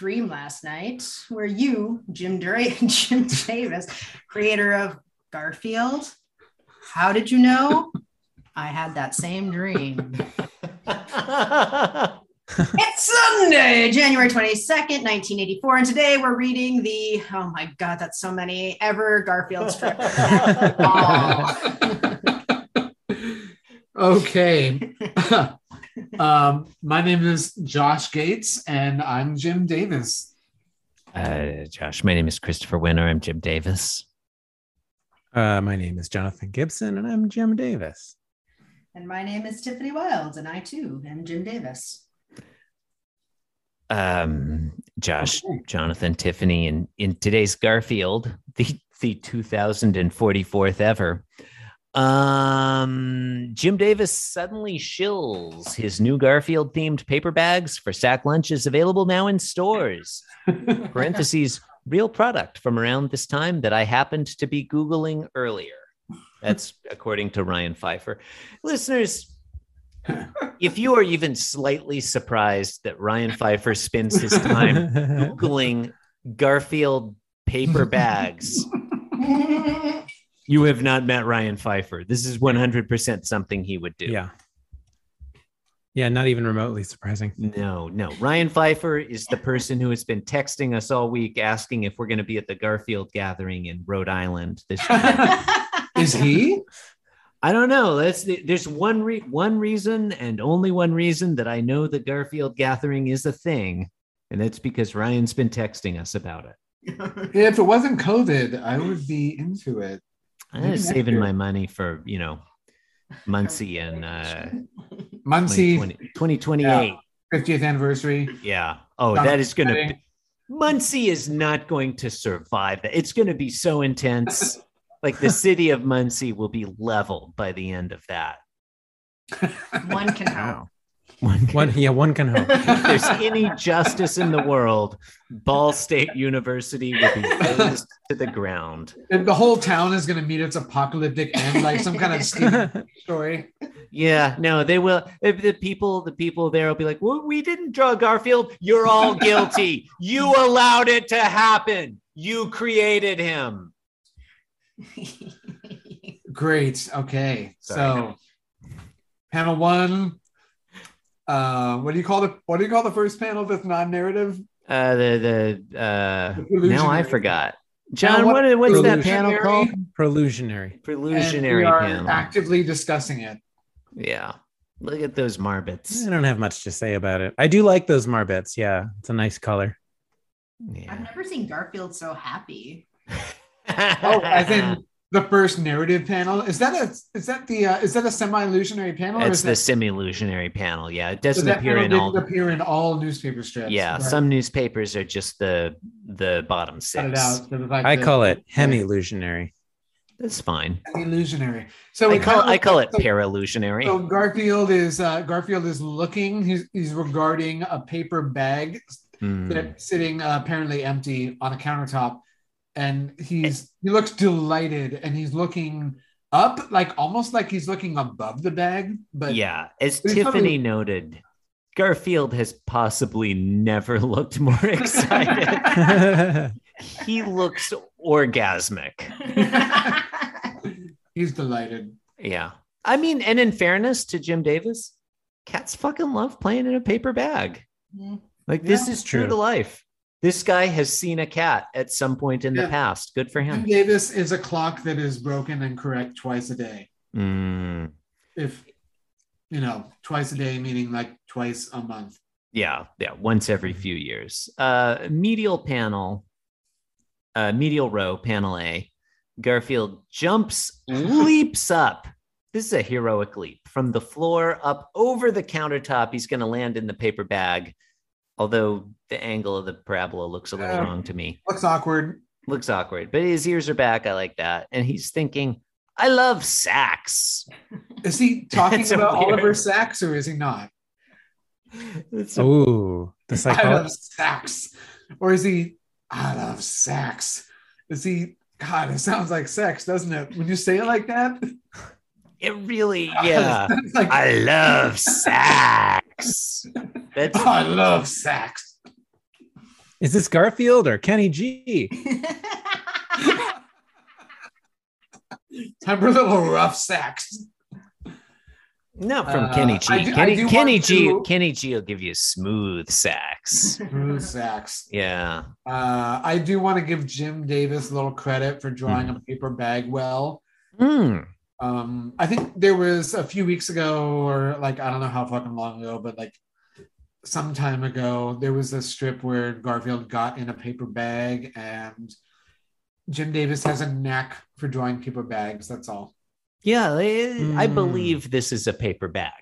dream last night where you, Jim Dury, Jim Davis, creator of Garfield, how did you know? I had that same dream. it's Sunday, January 22nd, 1984. And today we're reading the, oh my God, that's so many ever Garfield strip. okay. Um, my name is Josh Gates, and I'm Jim Davis. Uh, Josh, my name is Christopher Winter. I'm Jim Davis. Uh, my name is Jonathan Gibson, and I'm Jim Davis. And my name is Tiffany Wilds, and I too am Jim Davis. Um, Josh, okay. Jonathan, Tiffany, and in today's Garfield, the the 2044th ever, um, Jim Davis suddenly shills his new Garfield themed paper bags for sack lunches available now in stores. Parentheses, real product from around this time that I happened to be Googling earlier. That's according to Ryan Pfeiffer. Listeners, if you are even slightly surprised that Ryan Pfeiffer spends his time Googling Garfield paper bags, you have not met Ryan Pfeiffer. This is 100% something he would do. Yeah. Yeah, not even remotely surprising. No, no. Ryan Pfeiffer is the person who has been texting us all week asking if we're going to be at the Garfield gathering in Rhode Island this year. is he? I don't know. That's the, there's one re- one reason and only one reason that I know the Garfield gathering is a thing, and that's because Ryan's been texting us about it. if it wasn't COVID, I would be into it. I'm saving my money for you know Muncie and uh, Muncie 2028 yeah. 50th anniversary. Yeah. Oh, that is going to. Muncie is not going to survive that. It's going to be so intense. like the city of Muncie will be leveled by the end of that. One can hope. One, can, one, yeah, one can hope. if there's any justice in the world, Ball State University will be razed to the ground. And the whole town is going to meet its apocalyptic end, like some kind of story. Yeah, no, they will. If The people, the people there will be like, well, "We didn't draw Garfield. You're all guilty. you allowed it to happen. You created him." Great. Okay, Sorry. so panel one uh, what do you call the what do you call the first panel that's non-narrative? Uh, the the uh, the now I forgot. John, what, what what's that panel called? Prelusionary. Prelusionary panel. Actively discussing it. Yeah. Look at those marbets. I don't have much to say about it. I do like those marbets. Yeah, it's a nice color. Yeah. I've never seen Garfield so happy. oh, I think the first narrative panel? Is that a is that the uh, is that a semi-illusionary panel it's the that... semi-illusionary panel yeah. It doesn't so appear in all appear in all newspaper strips yeah right? some newspapers are just the the bottom six. i call it hemi-illusionary. That's fine. Illusionary so i call, I call it so, para-illusionary. so garfield is uh, garfield is looking he's, he's regarding a paper bag mm. that's sitting uh, apparently empty on a countertop and he's he looks delighted and he's looking up like almost like he's looking above the bag but yeah as tiffany probably... noted garfield has possibly never looked more excited. He looks orgasmic. He's delighted. Yeah. I mean and in fairness to jim davis cats fucking love playing in a paper bag. Mm-hmm. Like this is true, true. to life this guy has seen a cat at some point in yeah. the past. Good for him. Davis is a clock that is broken and correct twice a day. Mm. If you know, twice a day meaning like twice a month. Yeah, yeah, once every few years. Uh, medial panel, uh, medial row, panel A. Garfield jumps, leaps up. This is a heroic leap from the floor up over the countertop. He's going to land in the paper bag although the angle of the parabola looks a little yeah, wrong to me. Looks awkward. Looks awkward, but his ears are back. I like that. And he's thinking, I love Sacks. Is he talking about Oliver Sacks or is he not? Oh, the psychologist. I love Sacks. Or is he, I love Sacks? Is he, God, it sounds like sex, doesn't it? When you say it like that? It really, yeah. like, I love Sacks. That's I love sax. Is this Garfield or Kenny G? Time for a little rough sex. Not from Uh, Kenny G. I do- I Kenny, do Kenny G. to- Kenny G. will give you smooth sax. Smooth sex. Yeah. Uh, I do want to give Jim Davis a little credit for drawing Hmm. a paper bag well. Mm. Um, I think there was a few weeks ago, or like I don't know how fucking long ago, but like some time ago, there was a strip where Garfield got in a paper bag, and Jim Davis has a knack for drawing paper bags. That's all. Yeah, I I Mm. believe this is a paper bag.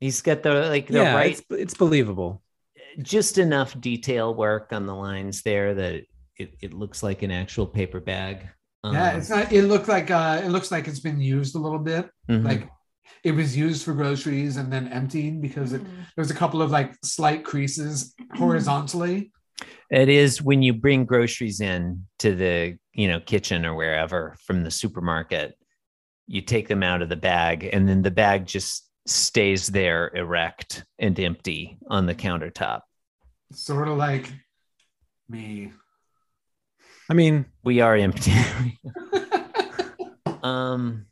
He's got the like the yeah, right it's, it's believable. just enough detail work on the lines there that it, it looks like an actual paper bag. yeah, Um, it's not. It looked like uh, it looks like it's been used a little bit. mhm. Like it was used for groceries and then emptied because it, there was a couple of like slight creases horizontally. it is when you bring groceries in to the you know kitchen or wherever from the supermarket, you take them out of the bag and then the bag just stays there erect and empty on the countertop. Sort of like me. I mean, We are empty. um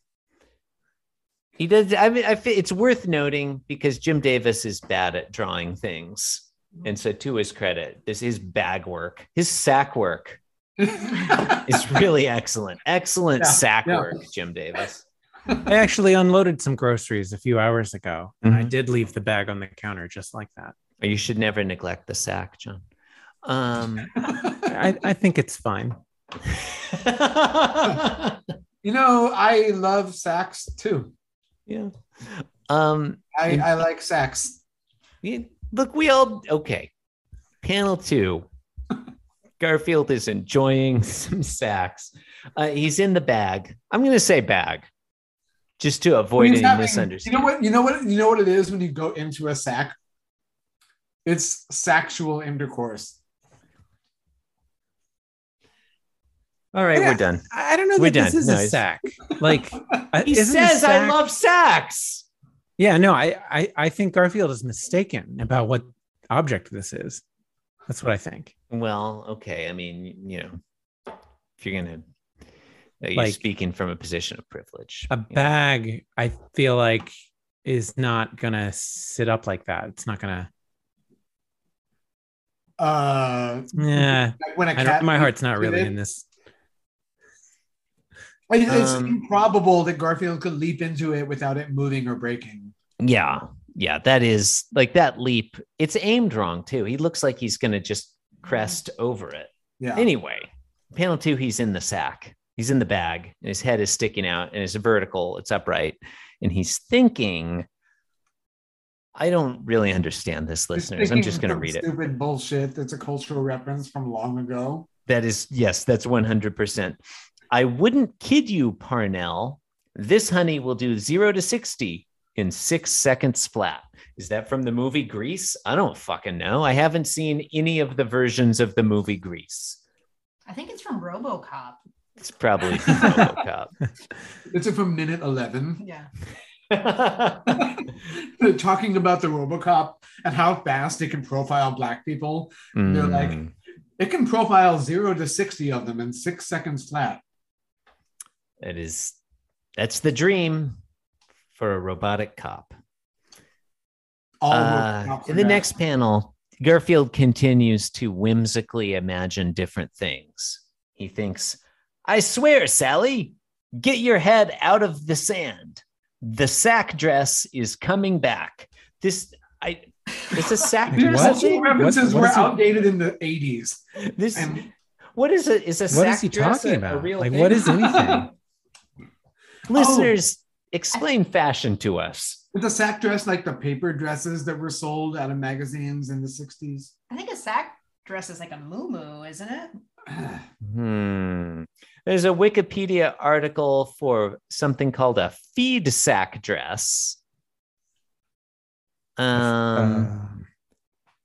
he does i mean i fe- it's worth noting because jim davis is bad at drawing things and so to his credit this is bag work his sack work is really excellent excellent Yeah, sack yeah. work jim davis I actually unloaded some groceries a few hours ago, and I Mhm. did leave the bag on the counter just like that. you should never neglect the sack john um I, I think it's fine. you know, I love sacks too. Yeah um I, I like sex. Yeah, look, we all okay. Panel two. Garfield is enjoying some sacks. Uh, he's in the bag. I'm going to say bag, just to avoid He's any having- misunderstanding. You know what? You know what? You know what it is when you go into a sack. It's sexual intercourse. All right, Yeah. we're done. I I don't know We're that this is No, a sack. Like He isn't says, "I love sacks." Yeah, no, I, I I think Garfield is mistaken about what object this is. That's what I think. Well, okay. I mean, you know, if you're going to, you're Like- speaking from a position of privilege. A you know. bag, I feel like, is not gonna sit up like that. It's not gonna. Uh, Yeah, when a I cat my heart's not really it. in this. It's Um, improbable that Garfield could leap into it without it moving or breaking. Yeah. Yeah. That is like that leap. It's aimed wrong too. He looks like he's going to just crest over it. Yeah. Anyway, panel two, he's in the sack. He's in the bag and his head is sticking out and it's vertical, it's upright. And he's thinking, I don't really understand this, listeners. I'm just going to read it. Stupid bullshit. That's a cultural reference from long ago. That is, yes, that's 100%. I wouldn't kid you, Parnell. This honey will do zero to 60 in six seconds flat. Is that from the movie Grease? I don't fucking know. I haven't seen any of the versions of the movie Grease. I think it's from RoboCop. It's probably from Robocop. It's from minute 11. Yeah. Talking about the Robocop and how fast it can profile black people. They're like- Mm. It can profile zero to 60 of them in six seconds flat. It is that's the dream for a robotic cop. All Uh, in the bad. next panel, Garfield continues to whimsically imagine different things. He thinks, I swear, Sally, get your head out of the sand. The sack dress is coming back. This, I, it's a sack dress. What? a cultural thing? references What- what were is he- outdated in the 80s. This, And what is it? Is a What sack is he dress talking a- a real Like, thing? what is anything? Listeners, explain fashion to us. Is the sack dress, like the paper dresses that were sold out of magazines in the 60s. I think a sack dress is like a moo isn't it? Hmm. There's a Wikipedia article for something called a feed sack dress. Um, Um,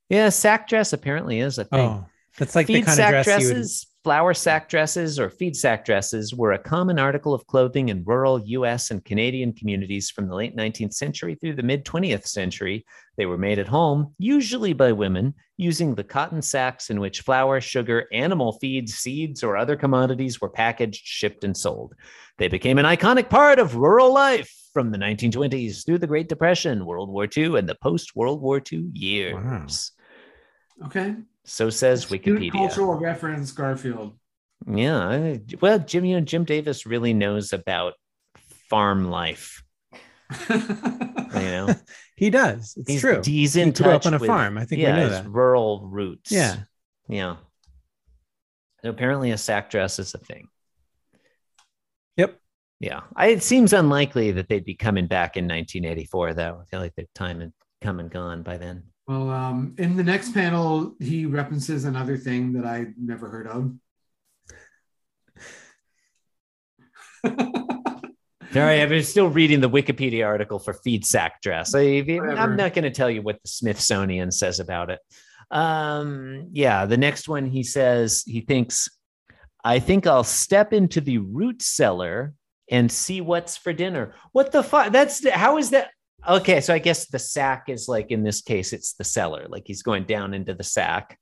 yeah, sack dress apparently is a thing. oh, that's like the feed kind of sack dress you would dresses flour sack dresses or feed sack dresses were a common article of clothing in rural US and Canadian communities from the late 19th century through the mid 20th century. They were made at home, usually by women, using the cotton sacks in which flour, sugar, animal feed, seeds, or other commodities were packaged, shipped, and sold. They became an iconic part of rural life from the 1920s through the Great Depression, World War II, and the post World War II years. Okay. So says Astute Wikipedia. Cultural reference, Garfield. Yeah. I- Well, Jim, you know, Jim Davis really knows about farm life. You know, He does. It's he's, true. He's in he grew touch up on a with- farm. I think yeah, we know his that. rural roots. Yeah. Yeah. So apparently, a sack dress is a thing. Yep. Yeah. I, it seems unlikely that they'd be coming back in 1984, though. I feel like their time had come and gone by then. Well, um, in the next panel, he references another thing that I never heard of. Sorry, I'm still reading the Wikipedia article for feed sack dress. I, I'm not going to tell you what the Smithsonian says about it. Um, yeah, the next one he says he thinks, I think I'll step into the root cellar and see what's for dinner. What the fuck? That's how is that? Okay, so I guess the sack is like in this case, it's the cellar. Like he's going down into the sack.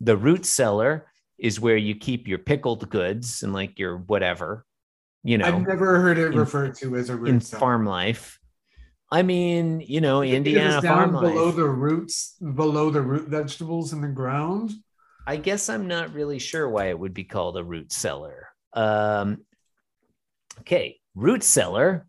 The root cellar is where you keep your pickled goods and like your whatever, you know I've never heard it in- referred to as a root in cellar. farm life. I mean, you know, Because Indiana it's down farm below life. the roots, below the root vegetables in the ground. I guess I'm not really sure why it would be called a root cellar. Um, okay, root cellar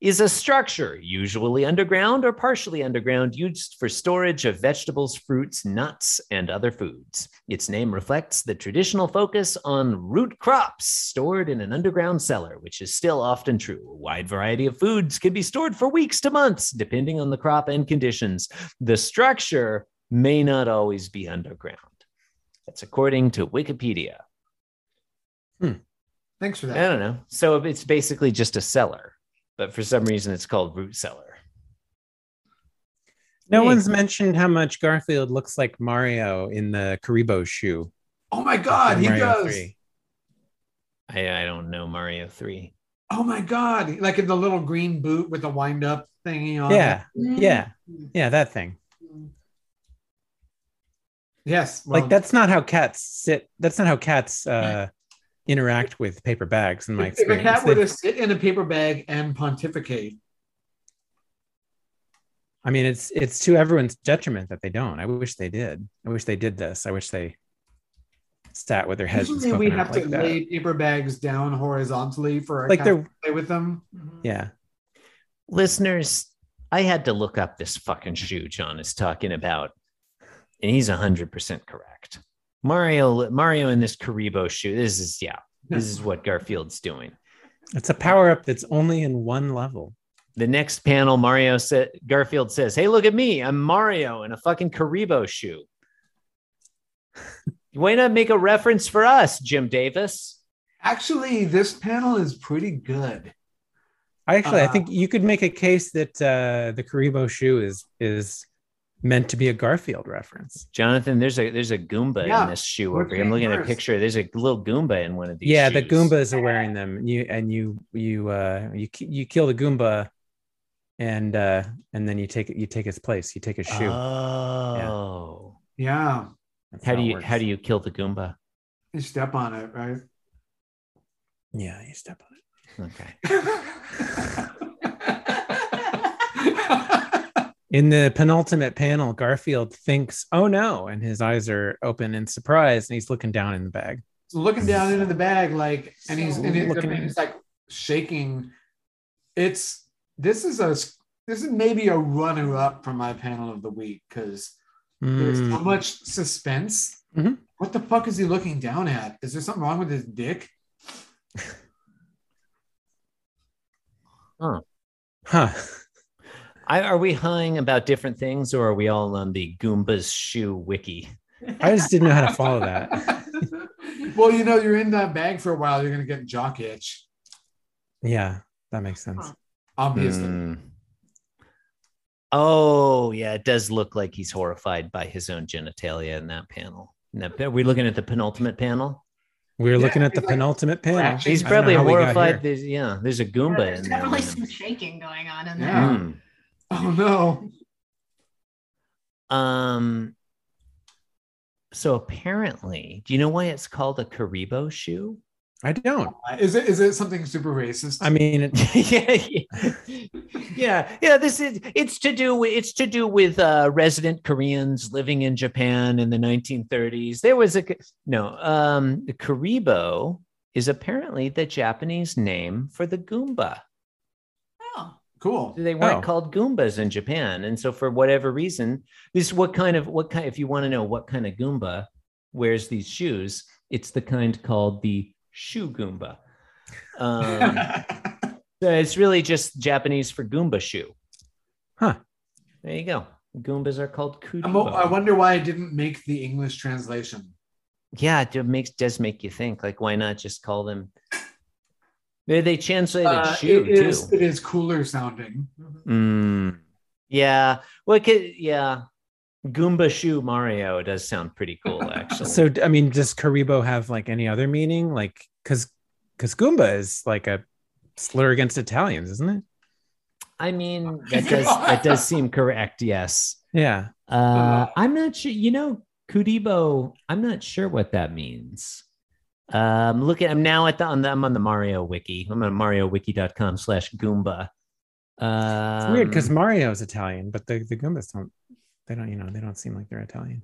is a structure, usually underground or partially underground, used for storage of vegetables, fruits, nuts, and other foods. Its name reflects the traditional focus on root crops stored in an underground cellar, which is still often true. A wide variety of foods can be stored for weeks to months, depending on the crop and conditions. The structure may not always be underground. That's according to Wikipedia. Hmm. Thanks for that. I don't know. So it's basically just a cellar, but for some reason it's called root cellar. No Hey. one's mentioned how much Garfield looks like Mario in the Karibo shoe. Oh my god, he Mario does. 3. I, I don't know Mario 3. Oh my god, like in the little green boot with the wind up thingy on. Yeah, it. yeah, yeah, that thing. Yes. well, like that's not how cats sit. That's not how cats uh, interact with paper bags. In my If, if a experience, cat were to sit in a paper bag and pontificate, I mean, it's it's to everyone's detriment that they don't. I wish they did. I wish they did this. I wish they sat with their heads. usually we spoken out have to like that. lay paper bags down horizontally for like they're play with them. Mm-hmm. yeah. Listeners, I had to look up this fucking shoe John is talking about, and he's 100% correct. Mario Mario in this Karibo shoe. This is, yeah, this is what Garfield's doing. It's a power up that's only in one level. The next panel, Mario said, Garfield says, Hey, look at me. I'm Mario in a fucking Karibo shoe. Why not make a reference for us, Jim Davis? Actually, this panel is pretty good. I actually, I Uh, think you could make a case that uh, the Karibo shoe is is meant to be a Garfield reference. Jonathan, there's a there's a Goomba Yeah. in this shoe over here. I'm looking at a picture. There's a little Goomba in one of these. yeah, the. Goombas are wearing them, and you and you you uh, you you kill the Goomba, and uh, and then you take you take his place. You take his shoe. Oh. Yeah, That's How do you works. how do you kill the Goomba? you step on it, right? Yeah, you step on it. Okay. In the penultimate panel, Garfield thinks, "Oh no!" and his eyes are open in surprise, and he's looking down in the bag. So looking down into the bag, like, and he's and he's, Looking and at- he's like shaking. It's this is a this is maybe a runner up for my panel of the week because there's so Mm, much suspense. Mhm. What the fuck is he looking down at? Is there something wrong with his dick? huh? I, are we hung about different things, or are we all on the Goomba's shoe wiki? I just didn't know how to follow that. well, you know, you're in that bag for a while. You're gonna get jock itch, Yeah, that makes sense. obviously. Hmm. Oh, yeah, it does look like he's horrified by his own genitalia in that panel. In that, are we looking at the penultimate panel? We're Yeah, looking at the like penultimate panel. scratching. He's I don't know probably how we got horrified. There's, yeah, there's a Yeah, Goomba there's in there. definitely with some shaking going on in there. Yeah. Mm. Oh no. Um. So apparently, do you know why it's called a Karibo shoe? I don't. Is it is it something super racist? I mean, it, yeah, yeah, yeah, yeah. This is it's to do with it's to do with uh, resident Koreans living in Japan in the 1930s. There was a no. Um, the Karibo is apparently the Japanese name for the Goomba. Cool. They weren't Oh. called Goombas in Japan, and so for whatever reason, this what kind of what kind. If you want to know what kind of Goomba wears these shoes, it's the kind called the shoe Goomba. Um, so it's really just Japanese for Goomba shoe. Huh. There you go. Goombas are called I'm- I wonder why I didn't make the English translation. yeah, it makes does make you think. Like, why not just call them? They they translated Uh, shoe it is too. it is cooler sounding. Mm. Yeah. Well, it could, yeah. Goomba shoe Mario does sound pretty cool, actually. so I mean, does Karibo have like any other meaning? Like, because because Goomba is like a slur against Italians, isn't it? I mean, that does that does seem correct. Yes. Yeah. Uh, I'm not sure. You know, Kuribo. I'm not sure what that means. Um, look at I'm now at the on the I'm on the Mario wiki. I'm on MarioWiki.com slash Goomba. Um, It's weird because Mario is Italian, but the the Goombas don't. They don't. You know, they don't seem like they're Italian.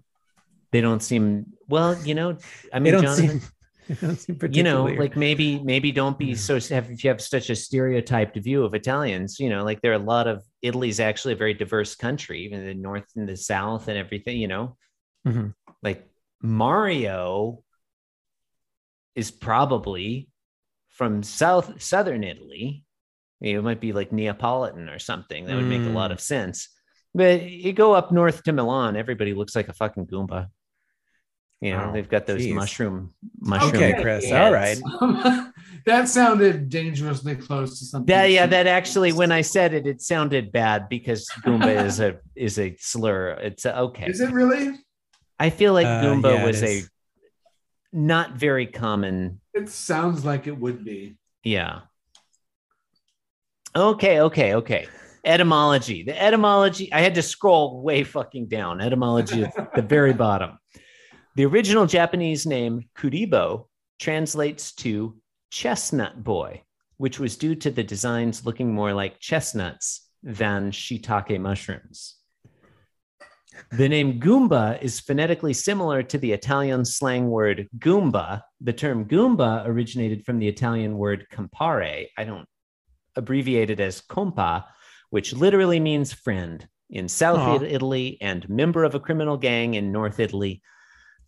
they don't seem well. You know, I mean, Jonathan. seem. They don't seem you know like maybe maybe don't be so have if you have such a stereotyped view of italians you know like there are a lot of italy's actually a very diverse country even the north and the south and everything you know Mhm. like mario is probably from south southern italy it might be like neapolitan or something that would make a lot Mm. of sense but you go up north to milan everybody looks like a fucking goomba you know Wow. they've got those Jeez. mushroom mushroom Okay, Chris. heads. All right. that sounded dangerously close to something. That yeah, that actually when I said it, it sounded bad because Goomba is a is a slur. It's a, okay. Is it really? I feel like Uh, Goomba yeah, was a is. Not very common. It sounds like it would be. Yeah. Okay, okay, okay. Etymology. The etymology. I had to scroll way fucking down. Etymology at the very bottom. The original Japanese name Kuribo translates to chestnut boy, which was due to the designs looking more like chestnuts than shiitake mushrooms. The name Goomba is phonetically similar to the Italian slang word Goomba. The term Goomba originated from the Italian word compare. I don't abbreviate it as compa, which literally means friend in South Aw. It- Italy and member of a criminal gang in North Italy.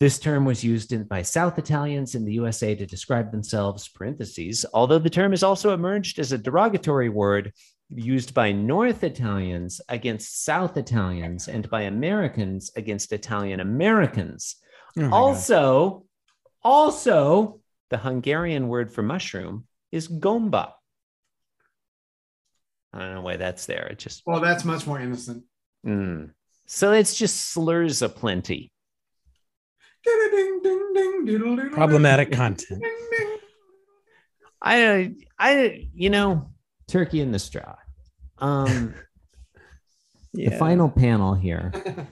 This term was used in, by South Italians in the USA to describe themselves, parentheses, although the term has also emerged as a derogatory word used by North Italians against South Italians and by Americans against Italian Americans. Oh my God. also, also, the Hungarian word for mushroom is gomba. I don't know why that's there. It just Well, that's much more innocent. mm. so it's just slurs aplenty. Problematic content. I I you know turkey in the straw. Um, the final panel here.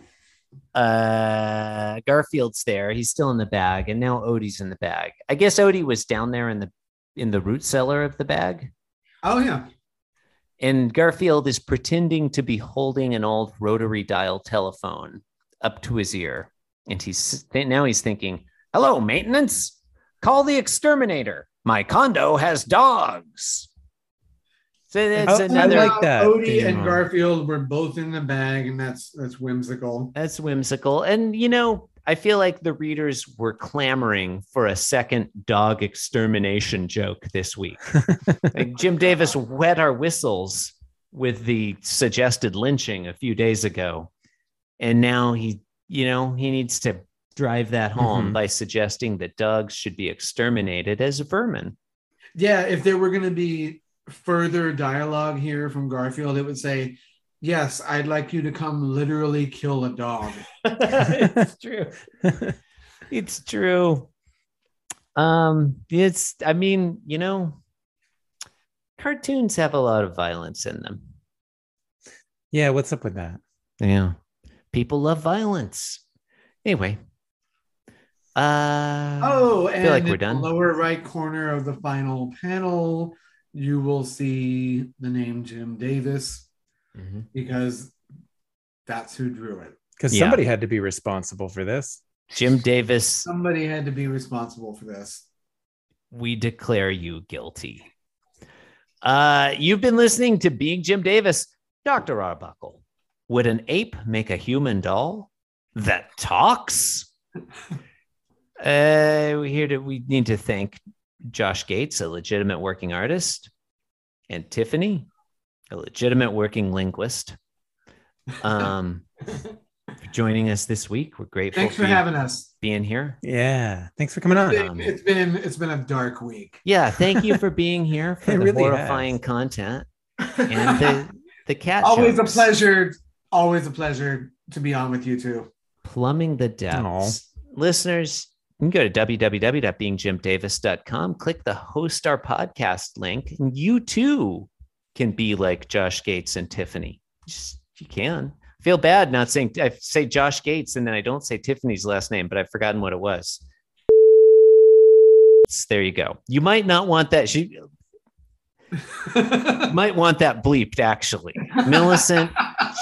Uh, Garfield's there. He's still in the bag, and now Odie's in the bag. I guess Odie was down there in the in the root cellar of the bag, Oh yeah. and Garfield is pretending to be holding an old rotary dial telephone up to his ear, and he's now he's thinking, "Hello, maintenance. Call the exterminator. My condo has dogs." So that's I- I another. like that Odie theme and on- Garfield were both in the bag, and that's that's whimsical. That's whimsical. And, you know, I feel like the readers were clamoring for a second dog extermination joke this week. like Jim Davis wet our whistles with the suggested lynching a few days ago. And now he, you know, he needs to drive that home Mhm. by suggesting that dogs should be exterminated as vermin. Yeah, if there were going to be further dialogue here from Garfield, it would say, "Yes, I'd like you to come literally kill a dog." it's true. It's true. Um, it's I mean, you know, cartoons have a lot of violence in them. Yeah, what's up with that? Yeah. People love violence. Anyway. Uh Oh, I and feel like we're done. lower right corner of the final panel, you will see the name Jim Davis mhm. because that's who drew it. Because Yeah. somebody had to be responsible for this. Jim Davis, Somebody had to be responsible for this. we declare you guilty. Uh, you've been listening to Being Jim Davis, Dr. Arbuckle. Would an ape make a human doll that talks? Uh, we here to we need to thank Josh Gates, a legitimate working artist, and Tiffany, a legitimate working linguist. Um, for joining us this week. We're grateful Thanks for you having us. being here. Yeah. Thanks for coming on. It- Um, it's been it's been a dark week. Yeah, thank you for being here for the really horrifying has. content and the the cat. always jokes. a pleasure. Always a pleasure to be on with you two. plumbing the depths. Listeners, you can go to www.beingjimdavis.com, click the host our podcast link, and you too can be like Josh Gates and Tiffany. Just you can. Feel bad not saying I say Josh Gates and then I don't say Tiffany's last name, but I've forgotten what it was. There you go. You might not want that. She might want that bleeped actually. Millicent,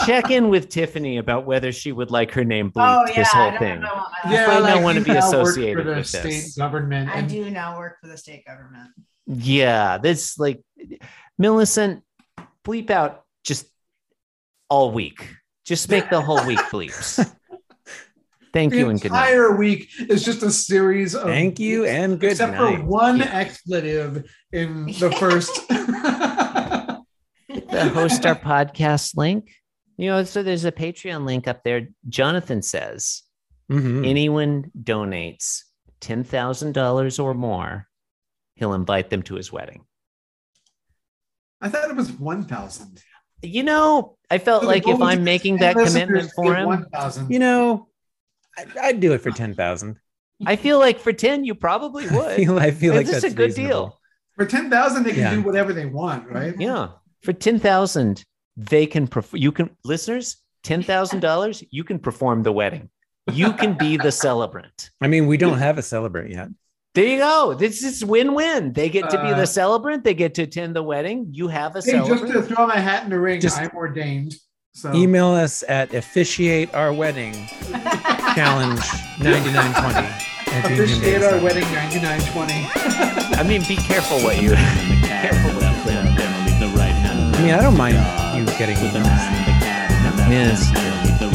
check in with Tiffany about whether she would like her name bleeped Oh yeah, this I whole don't thing. know what my yeah, might not like want to be associated for the with state this. government. I and do now work for the state government. Yeah, this like Millicent, bleep out just all week. Just make the whole week bleeps. Thank The you and good night. entire week is just a series of Thank you and good except night. for one Yeah. expletive in the first. The host our podcast link. You know, so there's a Patreon link up there. Jonathan says Mhm. anyone donates ten thousand dollars or more, he'll invite them to his wedding. I thought it was one thousand. You know, I felt like if I'm making that commitment for him, one thousand. You know, I, I'd do it for 10,000. I feel like for 10, you probably I would. feel, I feel like This is that's a good reasonable. deal. For ten thousand, they can Yeah. do whatever they want, right? Yeah. For 10,000, they can, perform. you can, listeners, $10,000, you can perform the wedding. You can be the celebrant. I mean, we don't have a celebrant yet. There you go. This is win win. They get to be Uh, the celebrant, they get to attend the wedding. You have a Hey, just to throw my hat in the ring, Just- I'm ordained. So Email us at officiate our wedding challenge 9920. at appreciate our wedding ninety nine twenty. I mean, be careful what you. careful what you plan. I mean, I don't mind you getting with emails. Yes.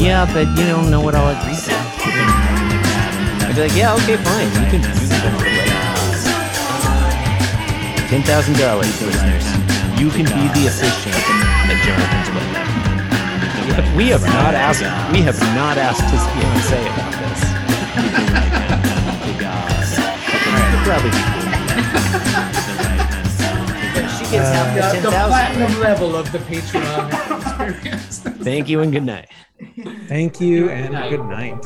Yeah, but you don't know what I'll agree to. I'd be like, yeah, okay, fine. You can, you can go to the wedding. Ten thousand dollars, listeners. You can be the officiant at Jonathan's wedding. We have not asked. We have not asked his fiance about this. It'd probably be she gets half the The, ten the platinum level of the Patreon experience. Thank you and good night. Thank you and good night.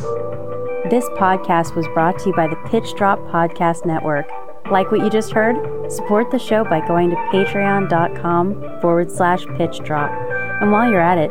This podcast was brought to you by the Pitch Drop Podcast Network. Like what you just heard? Support the show by going to patreon.com forward slash pitch drop. And while you're at it,